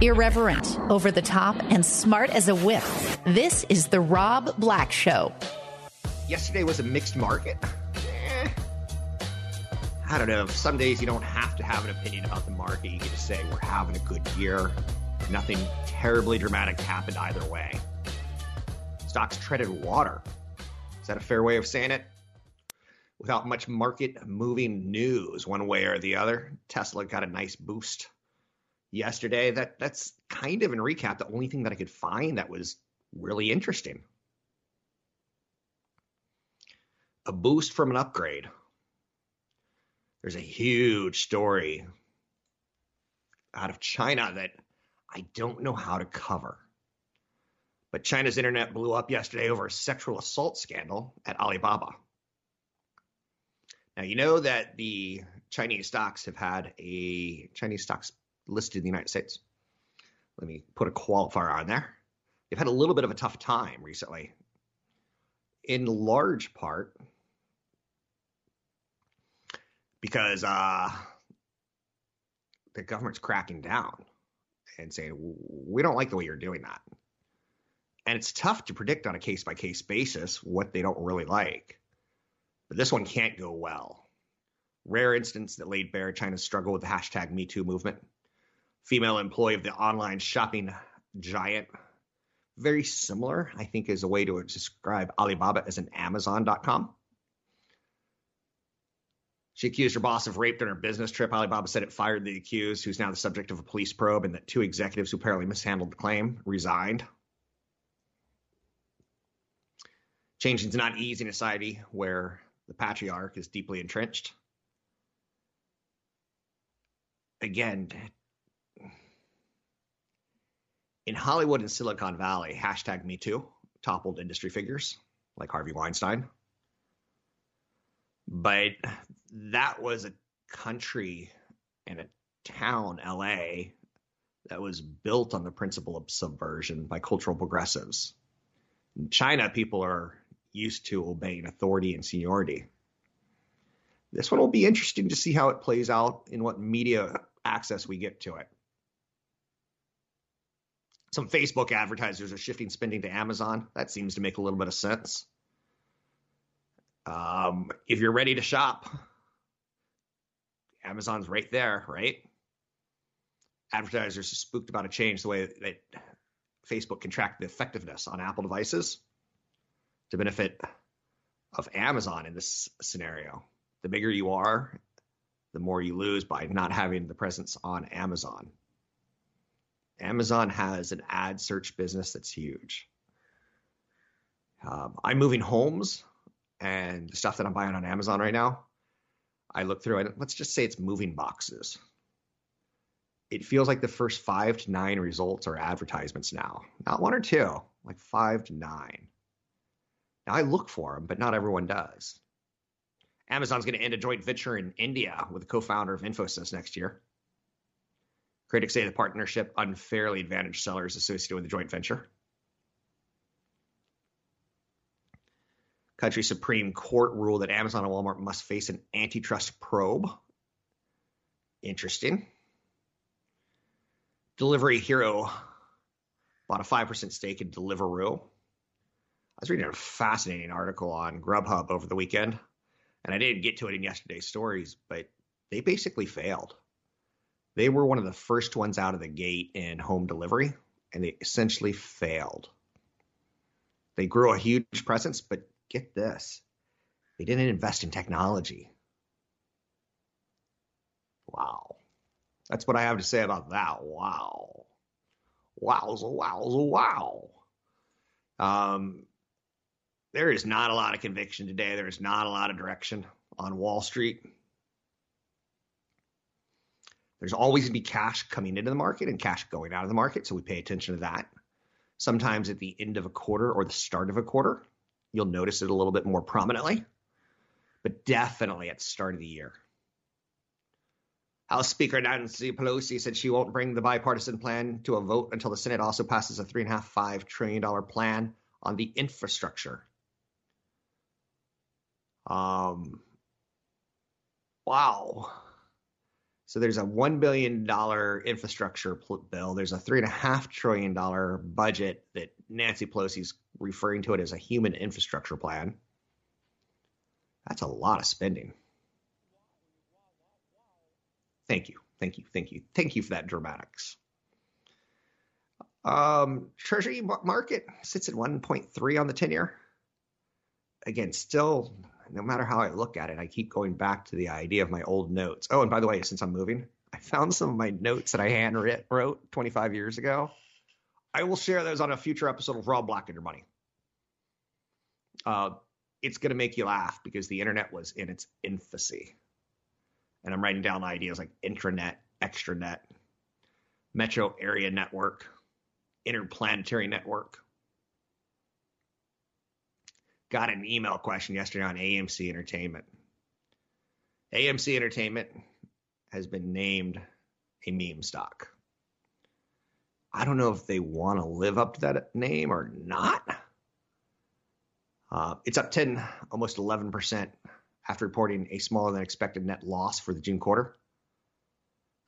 Irreverent, over the top, and smart as a whip. This is The Rob Black Show. Yesterday was a mixed market. Eh. I don't know. Some days you don't have to have an opinion about the market. You can just say, we're having a good year. Nothing terribly dramatic happened either way. Stocks treaded water. Is that a fair way of saying it? Without much market moving news one way or the other, Tesla got a nice boost yesterday. That that's kind of in recap the only thing that I could find that was really interesting. A boost from an upgrade. There's a huge story out of China that I don't know how to cover. But China's internet blew up yesterday over a sexual assault scandal at Alibaba. Now, you know that the Chinese stocks have had a Chinese stocks listed in the United States. Let me put a qualifier on there. They've had a little bit of a tough time recently, in large part because uh, the government's cracking down and saying, we don't like the way you're doing that. And it's tough to predict on a case by case basis what they don't really like. But this one can't go well. Rare instance that laid bare China's struggle with the hashtag MeToo movement. Female employee of the online shopping giant. Very similar, I think, is a way to describe Alibaba as an Amazon.com. She accused her boss of rape during her business trip. Alibaba said it fired the accused, who's now the subject of a police probe, and that two executives who apparently mishandled the claim resigned. Change is not easy in a society where the patriarch is deeply entrenched. Again, in Hollywood and Silicon Valley, hashtag Me Too toppled industry figures like Harvey Weinstein. But that was a country and a town, LA, that was built on the principle of subversion by cultural progressives. In China, people are used to obeying authority and seniority. This one will be interesting to see how it plays out in what media access we get to it. Some Facebook advertisers are shifting spending to Amazon. That seems to make a little bit of sense. Um, if you're ready to shop, Amazon's right there, right? Advertisers are spooked about a change the way that Facebook can track the effectiveness on Apple devices to benefit of Amazon in this scenario. The bigger you are, the more you lose by not having the presence on Amazon. Amazon has an ad search business that's huge. Um, I'm moving homes, and the stuff that I'm buying on Amazon right now, I look through it. Let's just say it's moving boxes. It feels like the first five to nine results are advertisements now, not one or two, like five to nine. Now, I look for them, but not everyone does. Amazon's going to end a joint venture in India with the co founder of Infosys next year. Critics say the partnership unfairly advantaged sellers associated with the joint venture. Country Supreme Court ruled that Amazon and Walmart must face an antitrust probe. Interesting. Delivery Hero bought a 5% stake in Deliveroo I was reading a fascinating article on Grubhub over the weekend, and I didn't get to it in yesterday's stories, but they basically failed. They were one of the first ones out of the gate in home delivery, and they essentially failed. They grew a huge presence, but get this they didn't invest in technology. Wow. That's what I have to say about that. Wow. Wowza, wowza, wow. Um, there is not a lot of conviction today. There is not a lot of direction on Wall Street. There's always going to be cash coming into the market and cash going out of the market, so we pay attention to that. Sometimes at the end of a quarter or the start of a quarter, you'll notice it a little bit more prominently, but definitely at the start of the year. House Speaker Nancy Pelosi said she won't bring the bipartisan plan to a vote until the Senate also passes a three and a half, five trillion dollar plan on the infrastructure. Um, wow. So there's a $1 billion infrastructure bill. There's a $3.5 trillion budget that Nancy Pelosi's referring to it as a human infrastructure plan. That's a lot of spending. Thank you. Thank you. Thank you. Thank you for that dramatics. Um, Treasury market sits at 1.3 on the 10 year. Again, still no matter how I look at it, I keep going back to the idea of my old notes. Oh, and by the way, since I'm moving, I found some of my notes that I hand wrote 25 years ago. I will share those on a future episode of Rob Black and Your Money. Uh, it's going to make you laugh because the internet was in its infancy. And I'm writing down ideas like intranet, extranet, metro area network, interplanetary network, got an email question yesterday on AMC Entertainment. AMC Entertainment has been named a meme stock. I don't know if they want to live up to that name or not. Uh, it's up 10, almost 11% after reporting a smaller than expected net loss for the June quarter.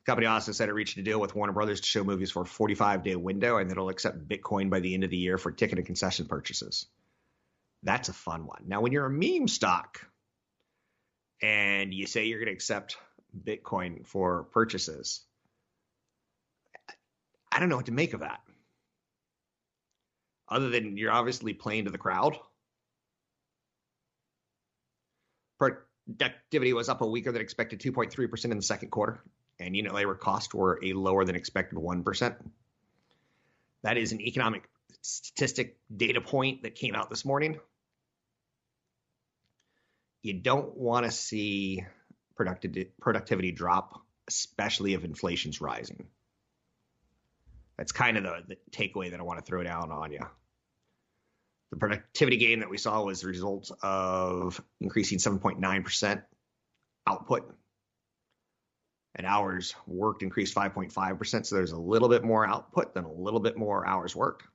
The company also said it reached a deal with Warner Brothers to show movies for a 45 day window and that it'll accept Bitcoin by the end of the year for ticket and concession purchases. That's a fun one. Now, when you're a meme stock and you say you're going to accept Bitcoin for purchases, I don't know what to make of that. Other than you're obviously playing to the crowd. Productivity was up a weaker than expected 2.3% in the second quarter, and unit labor costs were a lower than expected 1%. That is an economic statistic data point that came out this morning you don't want to see productivity productivity drop, especially if inflation's rising. That's kind of the, the takeaway that I want to throw down on you. The productivity gain that we saw was the result of increasing 7.9% output. And hours worked increased 5.5%. So there's a little bit more output than a little bit more hours worked.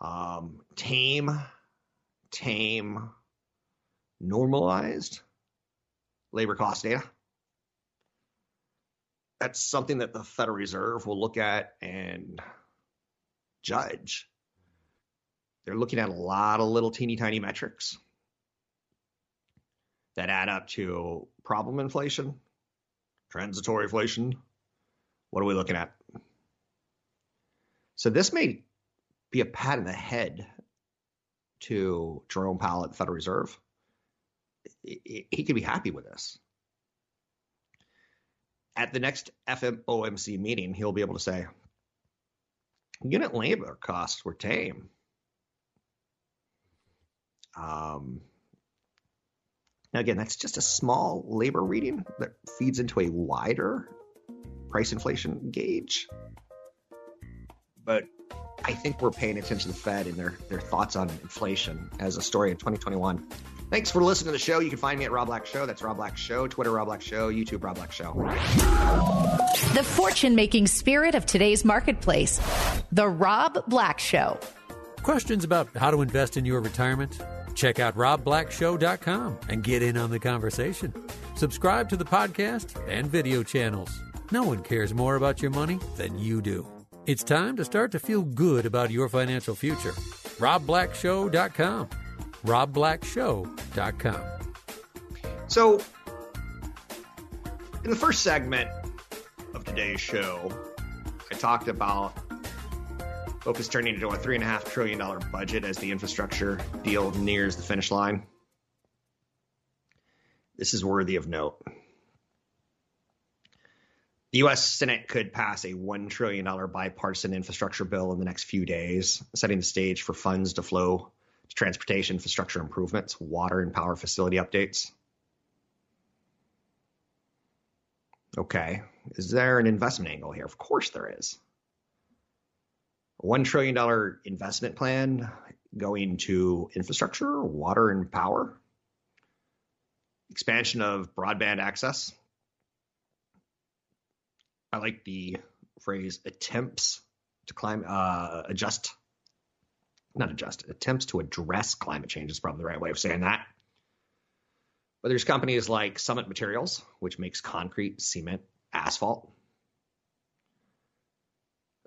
Um, tame tame, normalized labor cost data. That's something that the Federal Reserve will look at and judge. They're looking at a lot of little teeny tiny metrics that add up to problem inflation, transitory inflation. What are we looking at? So this may be a pat in the head to Jerome Powell at the Federal Reserve, he could be happy with this. At the next FOMC meeting, he'll be able to say, unit labor costs were tame. Um, now, again, that's just a small labor reading that feeds into a wider price inflation gauge. But I think we're paying attention to the Fed and their, their thoughts on inflation as a story in 2021. Thanks for listening to the show. You can find me at Rob Black Show. That's Rob Black Show. Twitter, Rob Black Show. YouTube, Rob Black Show. The fortune making spirit of today's marketplace. The Rob Black Show. Questions about how to invest in your retirement? Check out robblackshow.com and get in on the conversation. Subscribe to the podcast and video channels. No one cares more about your money than you do. It's time to start to feel good about your financial future. RobBlackShow.com. RobBlackShow.com. So, in the first segment of today's show, I talked about focus turning into a $3.5 trillion budget as the infrastructure deal nears the finish line. This is worthy of note. The U.S. Senate could pass a $1 trillion bipartisan infrastructure bill in the next few days, setting the stage for funds to flow to transportation infrastructure improvements, water and power facility updates. Okay. Is there an investment angle here? Of course there is. A $1 trillion investment plan going to infrastructure, water and power, expansion of broadband access. I like the phrase attempts to climate uh, adjust, not adjust, attempts to address climate change is probably the right way of saying that. But there's companies like Summit Materials, which makes concrete, cement, asphalt.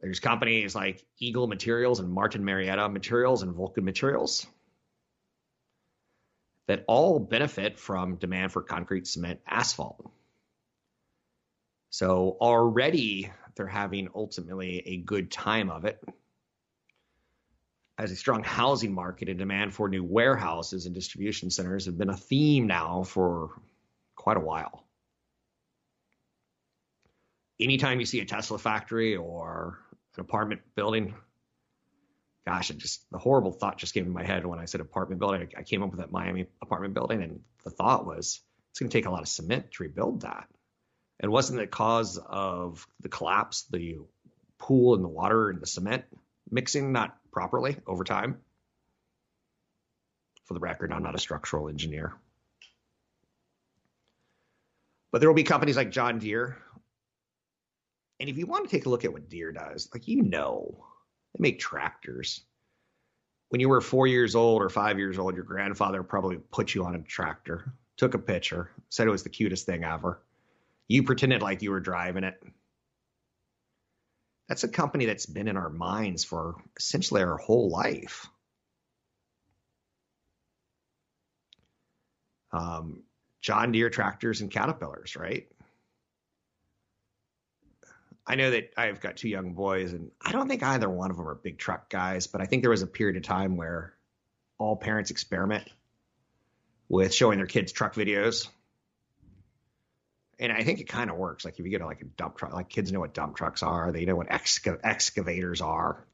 There's companies like Eagle Materials and Martin Marietta Materials and Vulcan Materials that all benefit from demand for concrete, cement, asphalt. So already they're having ultimately a good time of it. As a strong housing market and demand for new warehouses and distribution centers have been a theme now for quite a while. Anytime you see a Tesla factory or an apartment building, gosh, it just the horrible thought just came in my head when I said apartment building. I came up with that Miami apartment building, and the thought was it's going to take a lot of cement to rebuild that. And wasn't it cause of the collapse, the pool and the water and the cement mixing not properly over time? For the record, I'm not a structural engineer. But there will be companies like John Deere. And if you want to take a look at what Deere does, like you know, they make tractors. When you were four years old or five years old, your grandfather probably put you on a tractor, took a picture, said it was the cutest thing ever. You pretended like you were driving it. That's a company that's been in our minds for essentially our whole life. Um, John Deere tractors and caterpillars, right? I know that I've got two young boys, and I don't think either one of them are big truck guys, but I think there was a period of time where all parents experiment with showing their kids truck videos and I think it kind of works. Like if you get like a dump truck, like kids know what dump trucks are, they know what exca- excavators are.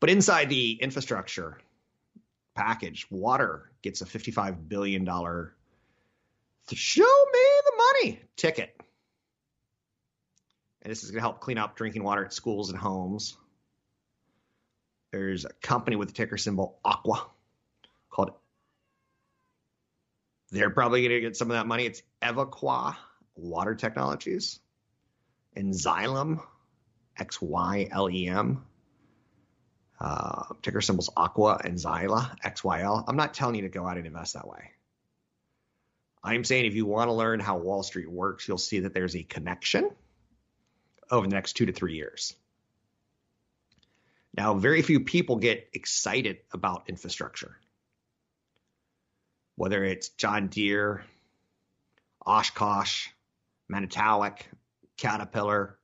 But inside the infrastructure package, water gets a $55 billion show me the money ticket. And this is going to help clean up drinking water at schools and homes. There's a company with the ticker symbol Aqua called they're probably going to get some of that money. It's Evoqua Water Technologies and Xylem, X Y L E M. Uh, ticker symbols Aqua and Xyla, X Y L. I'm not telling you to go out and invest that way. I'm saying if you want to learn how Wall Street works, you'll see that there's a connection over the next two to three years. Now, very few people get excited about infrastructure whether it's John Deere, Oshkosh, Manitowoc, Caterpillar,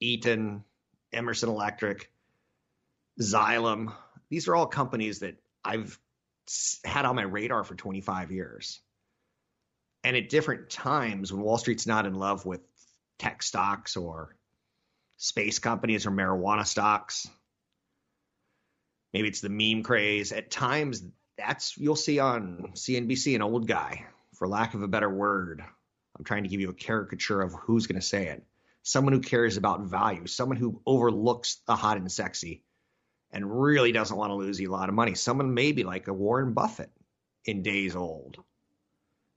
Eaton, Emerson Electric, Xylem. These are all companies that I've had on my radar for 25 years. And at different times, when Wall Street's not in love with tech stocks or space companies or marijuana stocks, maybe it's the meme craze. At times, that's you'll see on CNBC an old guy, for lack of a better word. I'm trying to give you a caricature of who's going to say it. Someone who cares about value, someone who overlooks the hot and sexy and really doesn't want to lose a lot of money. Someone maybe like a Warren Buffett in days old.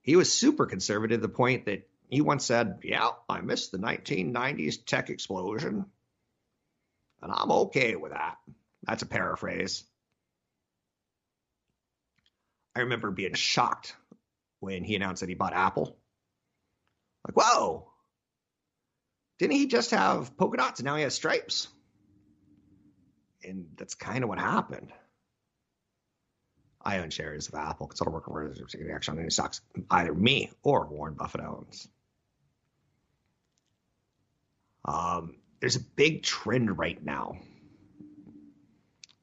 He was super conservative to the point that he once said, Yeah, I missed the 1990s tech explosion. And I'm okay with that. That's a paraphrase. I remember being shocked when he announced that he bought Apple. Like, whoa, didn't he just have polka dots and now he has stripes? And that's kind of what happened. I own shares of Apple because I don't work for taking action on any stocks either me or Warren Buffett owns. Um, there's a big trend right now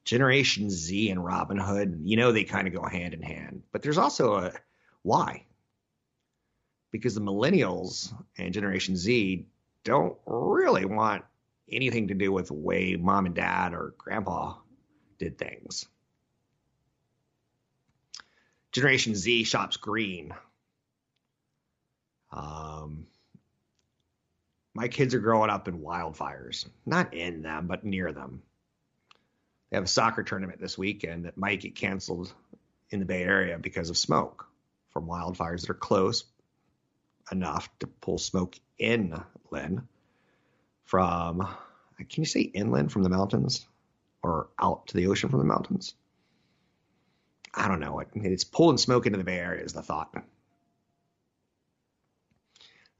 Generation Z and Robinhood, you know, they kind of go hand in hand. But there's also a why? Because the millennials and Generation Z don't really want anything to do with the way mom and dad or grandpa did things. Generation Z shops green. Um, my kids are growing up in wildfires, not in them, but near them. They have a soccer tournament this weekend that might get canceled in the Bay Area because of smoke from wildfires that are close enough to pull smoke inland from, can you say inland from the mountains or out to the ocean from the mountains? I don't know. It's pulling smoke into the Bay Area is the thought.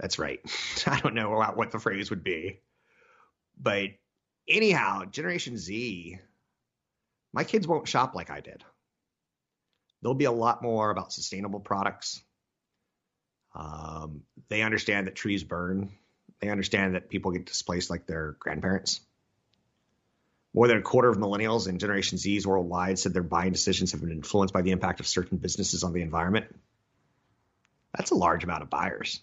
That's right. I don't know what the phrase would be. But anyhow, Generation Z, my kids won't shop like I did. There'll be a lot more about sustainable products. Um, they understand that trees burn. They understand that people get displaced like their grandparents. More than a quarter of millennials and Generation Zs worldwide said their buying decisions have been influenced by the impact of certain businesses on the environment. That's a large amount of buyers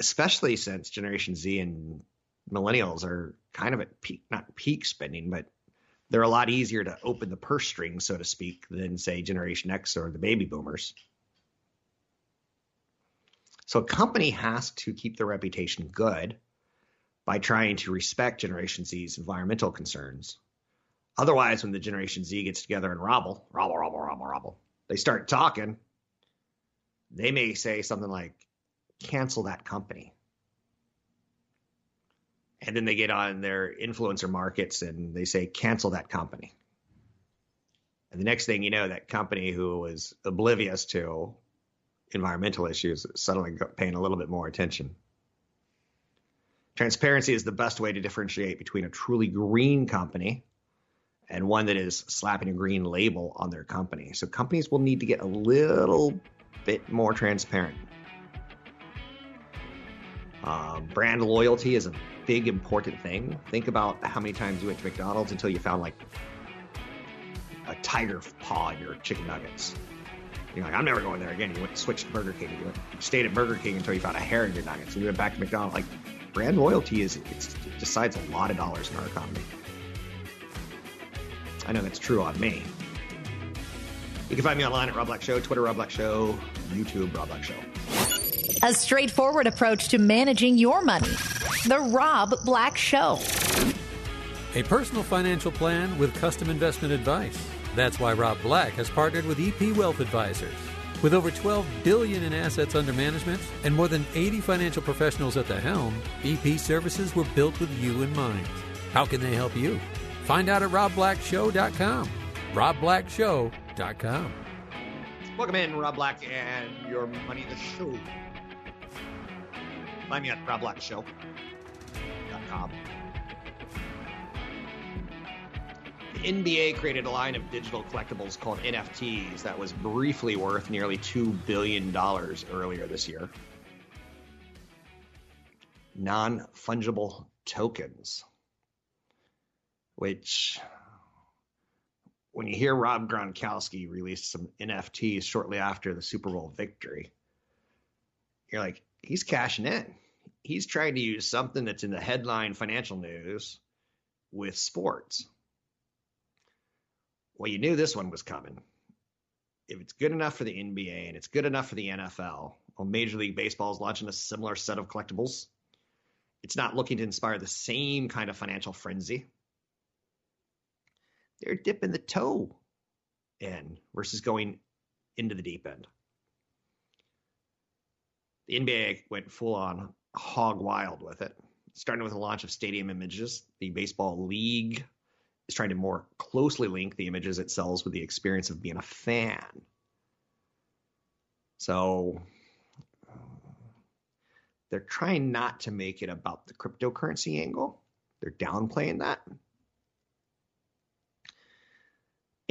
especially since Generation Z and millennials are kind of at peak, not peak spending, but they're a lot easier to open the purse string, so to speak, than say Generation X or the baby boomers. So a company has to keep their reputation good by trying to respect Generation Z's environmental concerns. Otherwise, when the Generation Z gets together and robble, robble, robble, robble, robble, they start talking, they may say something like, cancel that company. And then they get on their influencer markets and they say, cancel that company. And the next thing you know, that company who was oblivious to environmental issues is suddenly got paying a little bit more attention. Transparency is the best way to differentiate between a truly green company and one that is slapping a green label on their company. So companies will need to get a little bit more transparent. Um, brand loyalty is a big important thing. Think about how many times you went to McDonald's until you found like a tiger paw in your chicken nuggets. You're like, I'm never going there again. You went switched to Burger King. You, went, you stayed at Burger King until you found a hair in your nuggets. And you went back to McDonald's. Like, brand loyalty is it decides a lot of dollars in our economy. I know that's true on me. You can find me online at Rob Black Show, Twitter Rob Black Show, YouTube Rob Black Show a straightforward approach to managing your money. The Rob Black Show. A personal financial plan with custom investment advice. That's why Rob Black has partnered with EP Wealth Advisors. With over 12 billion in assets under management and more than 80 financial professionals at the helm, EP services were built with you in mind. How can they help you? Find out at robblackshow.com. robblackshow.com. Welcome in, Rob Black and your money the show. Find me at robblackshow.com. The NBA created a line of digital collectibles called NFTs that was briefly worth nearly $2 billion earlier this year. Non fungible tokens, which, when you hear Rob Gronkowski release some NFTs shortly after the Super Bowl victory, you're like, he's cashing in. He's trying to use something that's in the headline financial news with sports. Well, you knew this one was coming. If it's good enough for the NBA and it's good enough for the NFL, well, Major League Baseball is launching a similar set of collectibles. It's not looking to inspire the same kind of financial frenzy. They're dipping the toe in versus going into the deep end the NBA went full on hog wild with it, starting with the launch of stadium images. The baseball league is trying to more closely link the images it sells with the experience of being a fan. So they're trying not to make it about the cryptocurrency angle. They're downplaying that.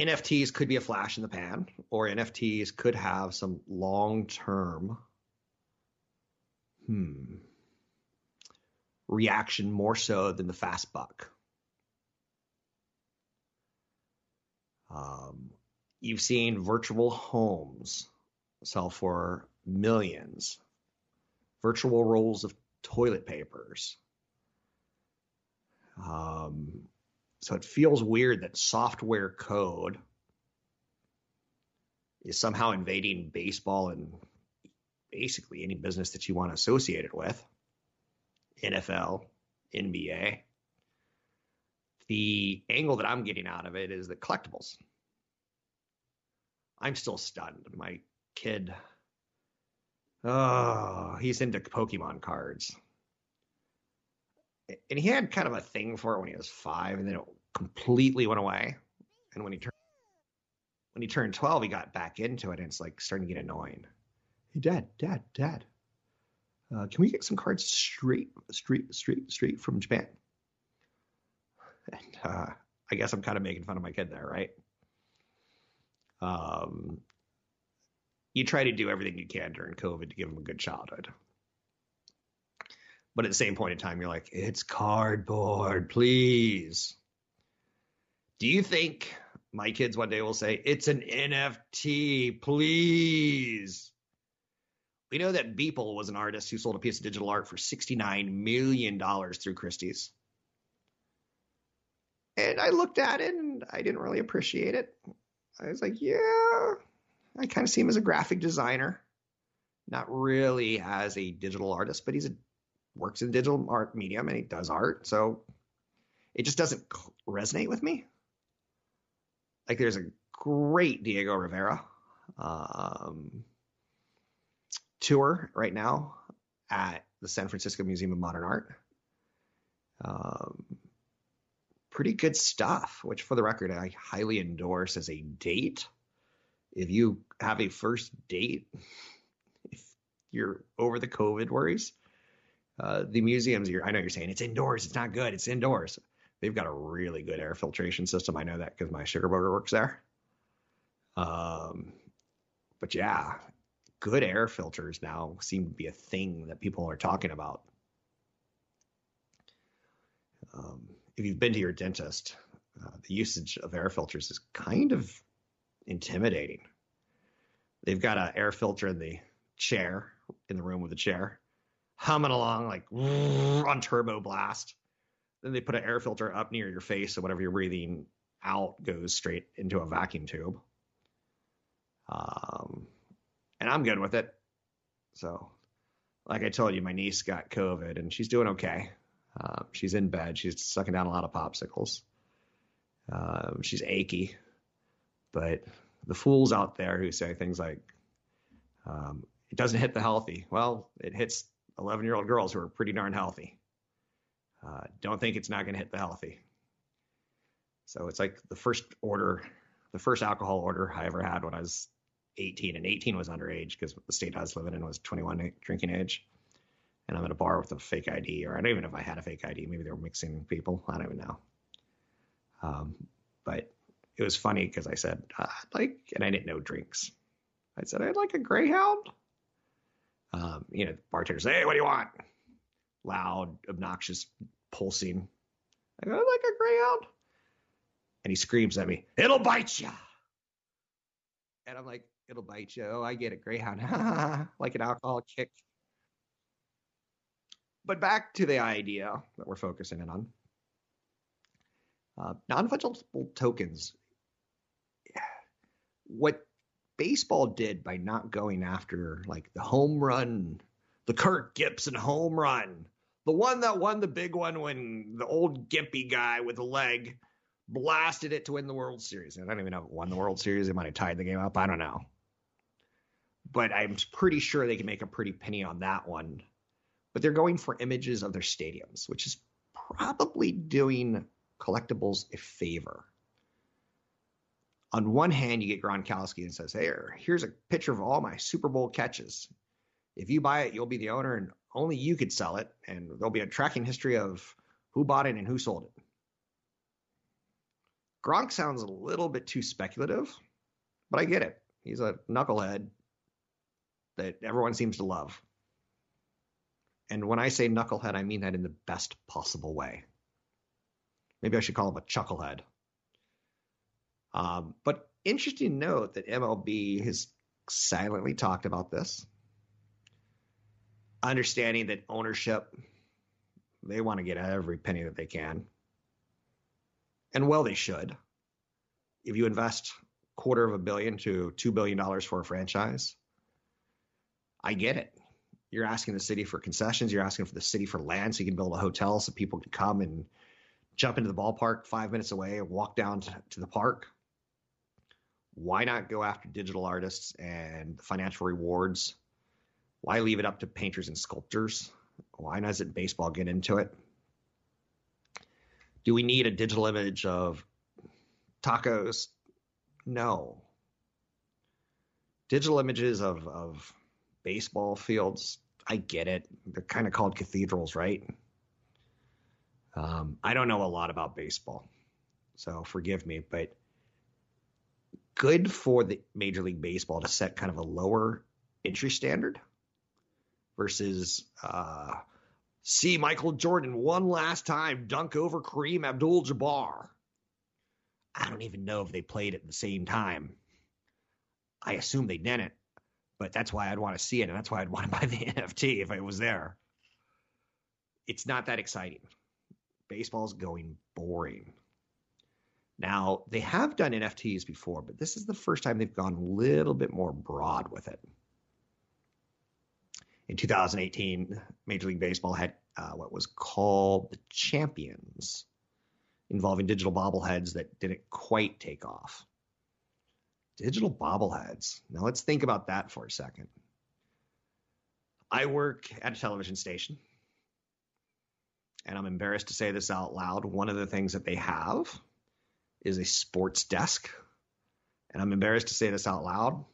NFTs could be a flash in the pan, or NFTs could have some long term hmm, reaction more so than the fast buck. Um, you've seen virtual homes sell for millions, virtual rolls of toilet papers. Um, so it feels weird that software code is somehow invading baseball and basically any business that you want to associate it with NFL, NBA. The angle that I'm getting out of it is the collectibles. I'm still stunned. My kid, oh, he's into Pokemon cards. And he had kind of a thing for it when he was five, and then it completely went away. And when he turned when he turned 12, he got back into it, and it's like starting to get annoying. Hey, Dad, Dad, Dad, uh, can we get some cards straight, straight, straight, straight from Japan? And uh, I guess I'm kind of making fun of my kid there, right? Um, you try to do everything you can during COVID to give him a good childhood. But at the same point in time, you're like, it's cardboard, please. Do you think my kids one day will say, it's an NFT, please? We know that Beeple was an artist who sold a piece of digital art for $69 million through Christie's. And I looked at it and I didn't really appreciate it. I was like, yeah, I kind of see him as a graphic designer, not really as a digital artist, but he's a works in digital art medium and he does art. So it just doesn't resonate with me. Like there's a great Diego Rivera um, tour right now at the San Francisco Museum of Modern Art. Um, pretty good stuff, which for the record, I highly endorse as a date. If you have a first date, if you're over the COVID worries, uh, the museums, I know you're saying it's indoors, it's not good, it's indoors. They've got a really good air filtration system. I know that because my sugar booger works there. Um, but yeah, good air filters now seem to be a thing that people are talking about. Um, if you've been to your dentist, uh, the usage of air filters is kind of intimidating. They've got an air filter in the chair, in the room with the chair, humming along like on turbo blast. Then they put an air filter up near your face, so whatever you're breathing out goes straight into a vacuum tube. Um, I'm good with it. So, like I told you, my niece got COVID and she's doing okay. Uh, she's in bed. She's sucking down a lot of popsicles. Um, she's achy, but the fools out there who say things like, um, "It doesn't hit the healthy." Well, it hits 11-year-old girls who are pretty darn healthy. Uh, don't think it's not going to hit the healthy. So it's like the first order, the first alcohol order I ever had when I was 18, and 18 was underage because the state I was living in was 21 drinking age and I'm at a bar with a fake ID, or I don't even know if I had a fake ID. Maybe they were mixing people. I don't even know. Um, but it was funny because I said, uh, like, and I didn't know drinks. I said, I'd like a Greyhound. Um, you know, bartenders say, hey, what do you want? Loud, obnoxious, pulsing. I go, I'd like a Greyhound. And he screams at me, it'll bite you. And I'm like, it'll bite you. Oh, I get it, Greyhound. like an alcoholic kick. But back to the idea that we're focusing in on. Uh, non-fungible tokens. What baseball did by not going after like the home run, the Kirk Gibson home run, the one that won the big one when the old Gimpy guy with the leg blasted it to win the World Series. I don't even know if it won the World Series. They might have tied the game up. I don't know. But I'm pretty sure they can make a pretty penny on that one but they're going for images of their stadiums, which is probably doing collectibles a favor. On one hand, you get Gronkowski and says, "Hey, here's a picture of all my Super Bowl catches. If you buy it, you'll be the owner, and only you could sell it, and there'll be a tracking history of who bought it and who sold it." Gronk sounds a little bit too speculative, but I get it. He's a knucklehead that everyone seems to love. And when I say knucklehead, I mean that in the best possible way. Maybe I should call him a chucklehead. Um, but interesting note that MLB has silently talked about this, understanding that ownership, they want to get every penny that they can. And well, they should. If you invest quarter of a billion to two billion dollars for a franchise, I get it. You're asking the city for concessions. You're asking for the city for land so you can build a hotel so people can come and jump into the ballpark five minutes away and walk down to, to the park. Why not go after digital artists and financial rewards? Why leave it up to painters and sculptors? Why doesn't baseball get into it? Do we need a digital image of tacos? No. Digital images of, of baseball fields, I get it. They're kind of called cathedrals, right? Um, I don't know a lot about baseball, so forgive me, but good for the Major League Baseball to set kind of a lower entry standard versus uh, see Michael Jordan one last time dunk over Kareem Abdul Jabbar. I don't even know if they played at the same time. I assume they didn't, but that's why I'd want to see it, and that's why I'd want to buy the NFT if it was there. It's not that exciting. Baseball's going boring. Now, they have done NFTs before, but this is the first time they've gone a little bit more broad with it. In 2018, Major League Baseball had uh, what was called the Champions, involving digital bobbleheads that didn't quite take off. Digital bobbleheads. Now, let's think about that for a second. I work at a television station and I'm embarrassed to say this out loud, one of the things that they have is a sports desk. And I'm embarrassed to say this out loud.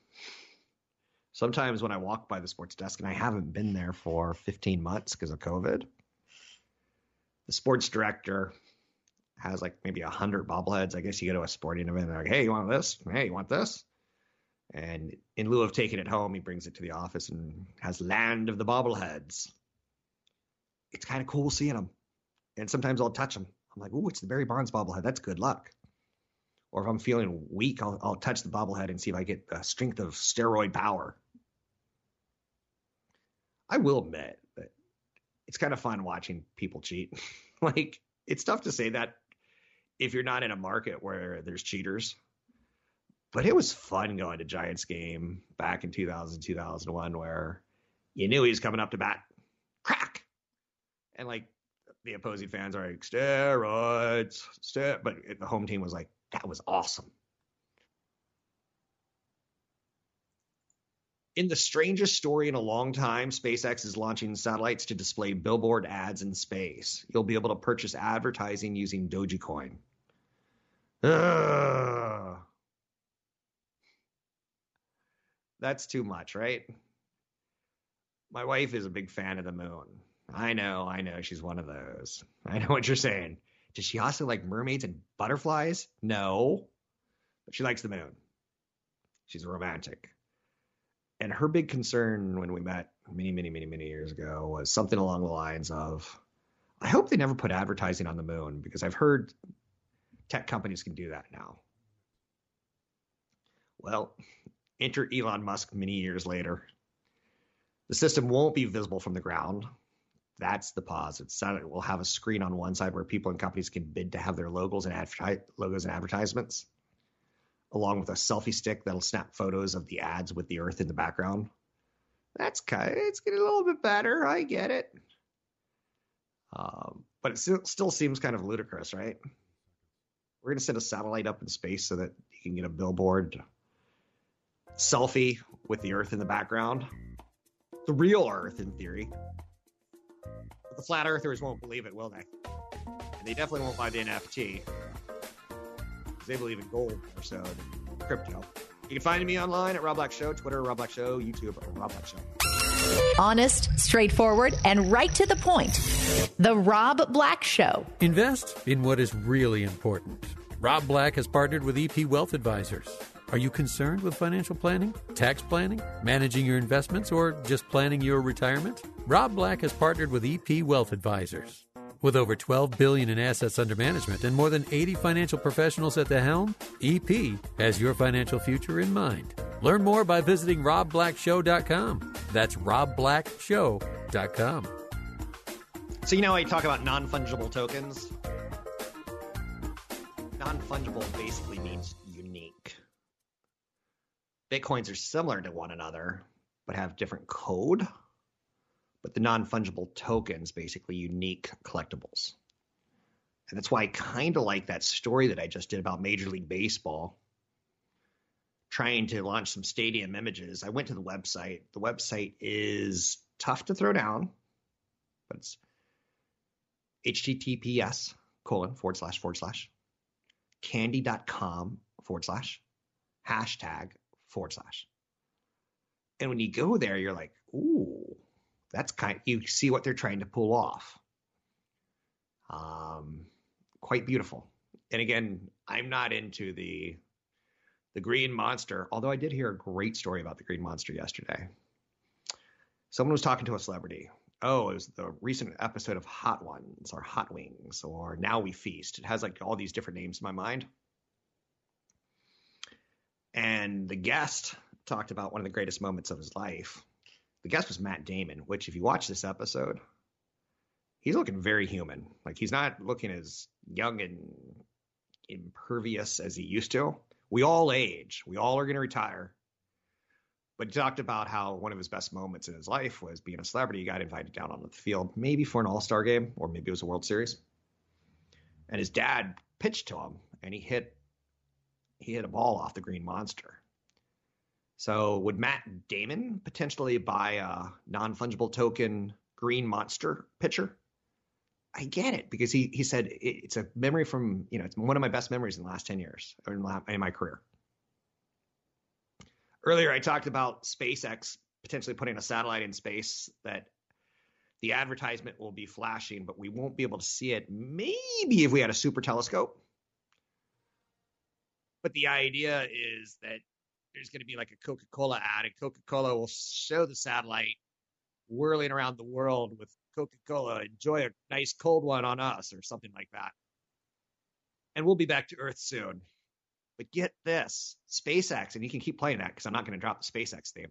Sometimes when I walk by the sports desk, and I haven't been there for 15 months because of COVID, the sports director has like maybe a hundred bobbleheads. I guess you go to a sporting event, and like, hey, you want this? Hey, you want this? And in lieu of taking it home, he brings it to the office and has land of the bobbleheads. It's kind of cool seeing them and sometimes I'll touch them. I'm like, "Ooh, it's the Barry Bonds bobblehead. That's good luck." Or if I'm feeling weak, I'll, I'll touch the bobblehead and see if I get the strength of steroid power. I will admit that it's kind of fun watching people cheat. like, it's tough to say that if you're not in a market where there's cheaters. But it was fun going to Giants game back in 2000, 2001, where you knew he was coming up to bat. Crack! And like the opposing fans are like steroids, ster-, but the home team was like, that was awesome. In the strangest story in a long time, SpaceX is launching satellites to display billboard ads in space. You'll be able to purchase advertising using Dogecoin. Ugh. That's too much, right? My wife is a big fan of the moon. I know, I know. She's one of those. I know what you're saying. Does she also like mermaids and butterflies? No. But she likes the moon. She's romantic. And her big concern when we met many, many, many, many years ago was something along the lines of I hope they never put advertising on the moon because I've heard tech companies can do that now. Well, enter Elon Musk many years later. The system won't be visible from the ground. That's the positive side. We'll have a screen on one side where people and companies can bid to have their logos and advertise, logos and advertisements, along with a selfie stick that'll snap photos of the ads with the Earth in the background. That's kind. Of, it's getting a little bit better. I get it, um, but it still, seems kind of ludicrous, right? We're going to send a satellite up in space so that you can get a billboard selfie with the Earth in the background, the real Earth in theory the flat earthers won't believe it, will they? And they definitely won't buy the NFT. Because they believe in gold more so than crypto. You can find me online at Rob Black Show, Twitter, Rob Black Show, YouTube, Rob Black Show. Honest, straightforward, and right to the point. The Rob Black Show. Invest in what is really important. Rob Black has partnered with EP Wealth Advisors. Are you concerned with financial planning, tax planning, managing your investments, or just planning your retirement? Rob Black has partnered with EP Wealth Advisors. With over 12 billion in assets under management and more than 80 financial professionals at the helm, EP has your financial future in mind. Learn more by visiting robblackshow.com. That's robblackshow.com. So you know I talk about non-fungible tokens? Non-fungible basically means unique. Bitcoins are similar to one another, but have different code. But the non fungible tokens basically unique collectibles. And that's why I kind of like that story that I just did about Major League Baseball trying to launch some stadium images. I went to the website. The website is tough to throw down, but it's https colon forward slash forward slash candy.com forward slash hashtag forward slash. And when you go there, you're like, ooh, that's kind of, you see what they're trying to pull off. Um, quite beautiful. And again, I'm not into the the green monster, although I did hear a great story about the green monster yesterday. Someone was talking to a celebrity. Oh, it was the recent episode of Hot Ones or Hot Wings or Now We Feast. It has like all these different names in my mind. And the guest talked about one of the greatest moments of his life. The guest was Matt Damon, which, if you watch this episode, he's looking very human. Like he's not looking as young and impervious as he used to. We all age. We all are going to retire. But he talked about how one of his best moments in his life was being a celebrity. He got invited down on the field, maybe for an All Star game, or maybe it was a World Series. And his dad pitched to him, and he hit he hit a ball off the green monster. So would Matt Damon potentially buy a non-fungible token green monster pitcher? I get it because he he said it's a memory from you know it's one of my best memories in the last ten years or in, in my career. Earlier, I talked about SpaceX potentially putting a satellite in space that the advertisement will be flashing, but we won't be able to see it. Maybe if we had a super telescope. But the idea is that there's going to be like a Coca Cola ad, and Coca Cola will show the satellite whirling around the world with Coca Cola. Enjoy a nice cold one on us, or something like that. And we'll be back to Earth soon. But get this SpaceX, and you can keep playing that because I'm not going to drop the SpaceX theme.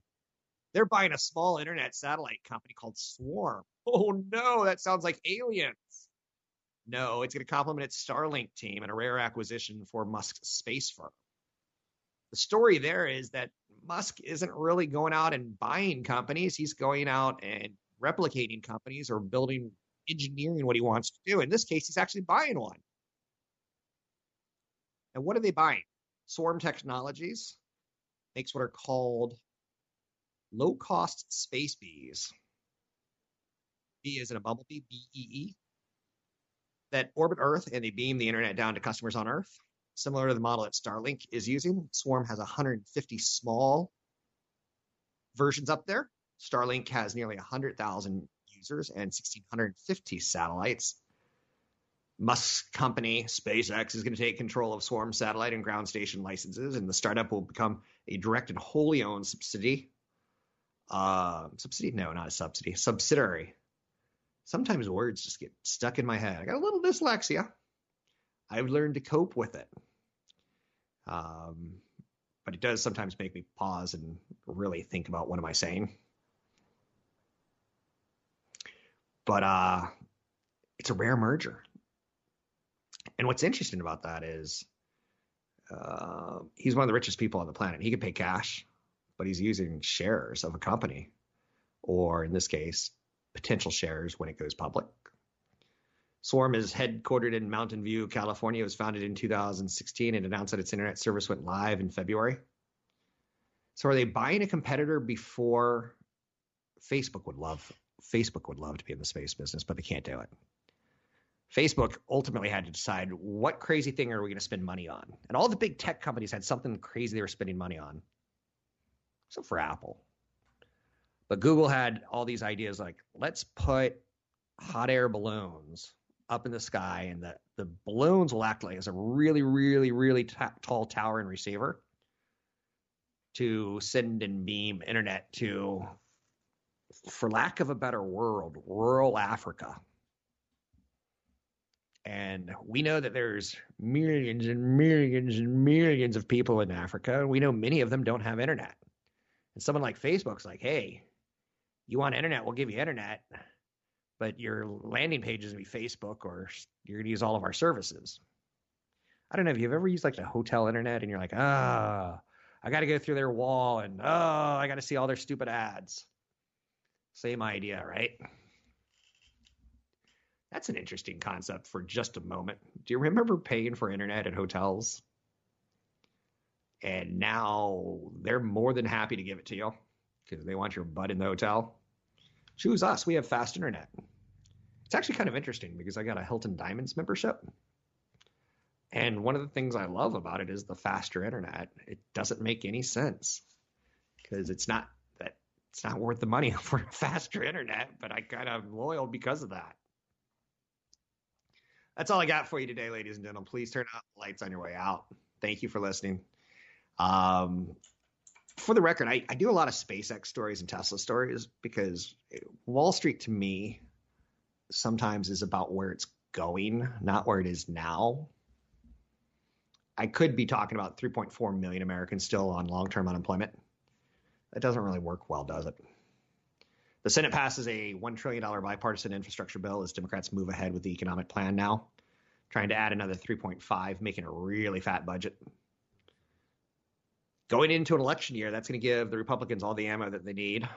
They're buying a small internet satellite company called Swarm. Oh no, that sounds like aliens. No, it's going to complement its Starlink team and a rare acquisition for Musk's space firm. The story there is that Musk isn't really going out and buying companies. He's going out and replicating companies or building, engineering what he wants to do. In this case, he's actually buying one. And what are they buying? Swarm Technologies makes what are called low cost space bees. Bee is in a bumblebee, B E E, that orbit Earth and they beam the internet down to customers on Earth. Similar to the model that Starlink is using, Swarm has 150 small versions up there. Starlink has nearly 100,000 users and 1,650 satellites. Musk company, SpaceX, is going to take control of Swarm satellite and ground station licenses, and the startup will become a direct and wholly owned subsidy. Uh, subsidy? No, not a subsidy. Subsidiary. Sometimes words just get stuck in my head. I got a little dyslexia. I've learned to cope with it. Um, but it does sometimes make me pause and really think about what am I saying. But uh, it's a rare merger. And what's interesting about that is uh, he's one of the richest people on the planet. He could pay cash, but he's using shares of a company, or in this case, potential shares when it goes public. Swarm is headquartered in Mountain View, California. It was founded in 2016 and announced that its internet service went live in February. So, are they buying a competitor before Facebook would love? Facebook would love to be in the space business, but they can't do it. Facebook ultimately had to decide what crazy thing are we going to spend money on, and all the big tech companies had something crazy they were spending money on. Except for Apple, but Google had all these ideas like let's put hot air balloons up in the sky, and the, the balloons will act like as a really, really, really t- tall tower and receiver to send and beam internet to, for lack of a better word, rural Africa. And we know that there's millions and millions and millions of people in Africa, we know many of them don't have internet. And someone like Facebook's like, hey, you want internet? We'll give you internet but your landing page is going to be Facebook or you're going to use all of our services. I don't know if you've ever used like the hotel internet and you're like, ah, I got to go through their wall and, oh, I got to see all their stupid ads. Same idea, right? That's an interesting concept for just a moment. Do you remember paying for internet at hotels? And now they're more than happy to give it to you because they want your butt in the hotel. Choose us. We have fast internet. It's actually kind of interesting because I got a Hilton Diamonds membership. And one of the things I love about it is the faster internet. It doesn't make any sense because it's not that it's not worth the money for faster internet, but I kind of loyal because of that. That's all I got for you today, ladies and gentlemen. Please turn out the lights on your way out. Thank you for listening. Um, for the record, I, I do a lot of SpaceX stories and Tesla stories because Wall Street to me sometimes is about where it's going, not where it is now. I could be talking about 3.4 million Americans still on long term unemployment. That doesn't really work well, does it? The Senate passes a $1 trillion bipartisan infrastructure bill as Democrats move ahead with the economic plan now, trying to add another 3.5, making a really fat budget. Going into an election year, that's going to give the Republicans all the ammo that they need.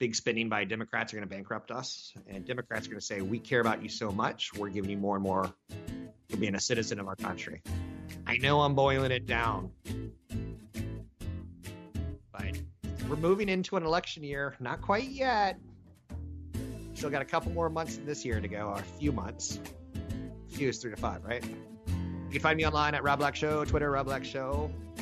Big spending by Democrats are going to bankrupt us, and Democrats are going to say, We care about you so much, we're giving you more and more for being a citizen of our country. I know I'm boiling it down. But we're moving into an election year. Not quite yet. Still got a couple more months this year to go, or a few months. A few is three to five, right? You can find me online at Rob Black Show, Twitter, Rob Black Show,